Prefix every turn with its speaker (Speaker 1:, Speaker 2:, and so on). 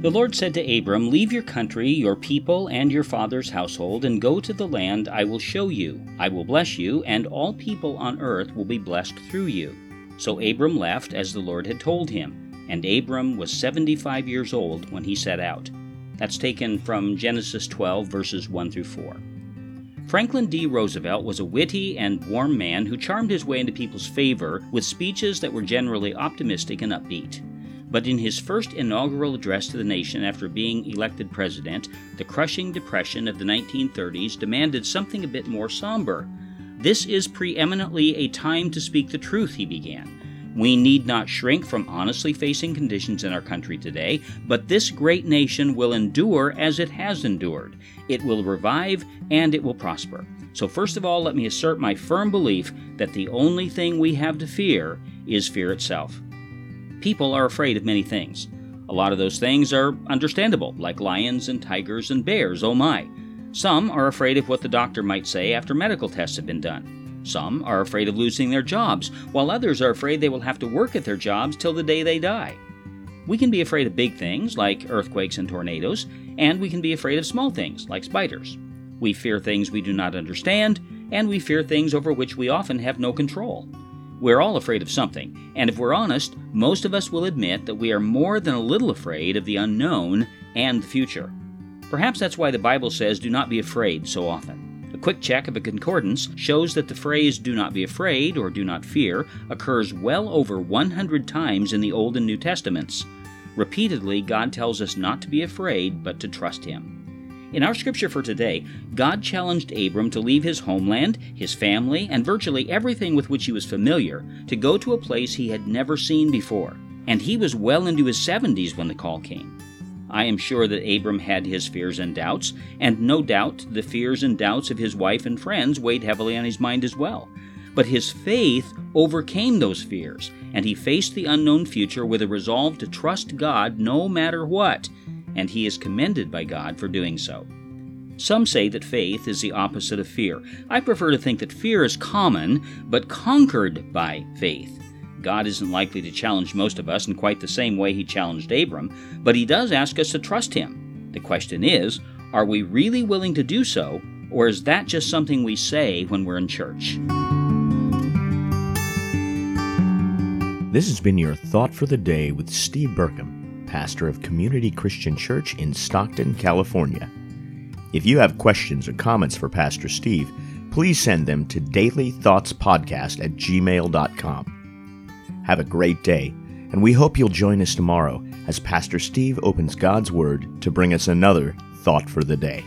Speaker 1: The Lord said to Abram, Leave your country, your people, and your father's household, and go to the land I will show you. I will bless you, and all people on earth will be blessed through you. So Abram left as the Lord had told him, and Abram was 75 years old when he set out. That's taken from Genesis 12, verses 1 through 4. Franklin D. Roosevelt was a witty and warm man who charmed his way into people's favor with speeches that were generally optimistic and upbeat. But in his first inaugural address to the nation after being elected president, the crushing depression of the 1930s demanded something a bit more somber. This is preeminently a time to speak the truth, he began. We need not shrink from honestly facing conditions in our country today, but this great nation will endure as it has endured. It will revive and it will prosper. So, first of all, let me assert my firm belief that the only thing we have to fear is fear itself. People are afraid of many things. A lot of those things are understandable, like lions and tigers and bears, oh my. Some are afraid of what the doctor might say after medical tests have been done. Some are afraid of losing their jobs, while others are afraid they will have to work at their jobs till the day they die. We can be afraid of big things, like earthquakes and tornadoes, and we can be afraid of small things, like spiders. We fear things we do not understand, and we fear things over which we often have no control. We're all afraid of something, and if we're honest, most of us will admit that we are more than a little afraid of the unknown and the future. Perhaps that's why the Bible says, do not be afraid so often. A quick check of a concordance shows that the phrase do not be afraid or do not fear occurs well over 100 times in the Old and New Testaments. Repeatedly, God tells us not to be afraid, but to trust Him. In our scripture for today, God challenged Abram to leave his homeland, his family, and virtually everything with which he was familiar to go to a place he had never seen before. And he was well into his 70s when the call came. I am sure that Abram had his fears and doubts, and no doubt the fears and doubts of his wife and friends weighed heavily on his mind as well. But his faith overcame those fears, and he faced the unknown future with a resolve to trust God no matter what, and he is commended by God for doing so. Some say that faith is the opposite of fear. I prefer to think that fear is common, but conquered by faith. God isn't likely to challenge most of us in quite the same way he challenged Abram, but he does ask us to trust him. The question is, are we really willing to do so, or is that just something we say when we're in church?
Speaker 2: This has been your Thought for the Day with Steve Burkum, pastor of Community Christian Church in Stockton, California. If you have questions or comments for Pastor Steve, please send them to dailythoughtspodcast at gmail.com. Have a great day, and we hope you'll join us tomorrow as Pastor Steve opens God's Word to bring us another thought for the day.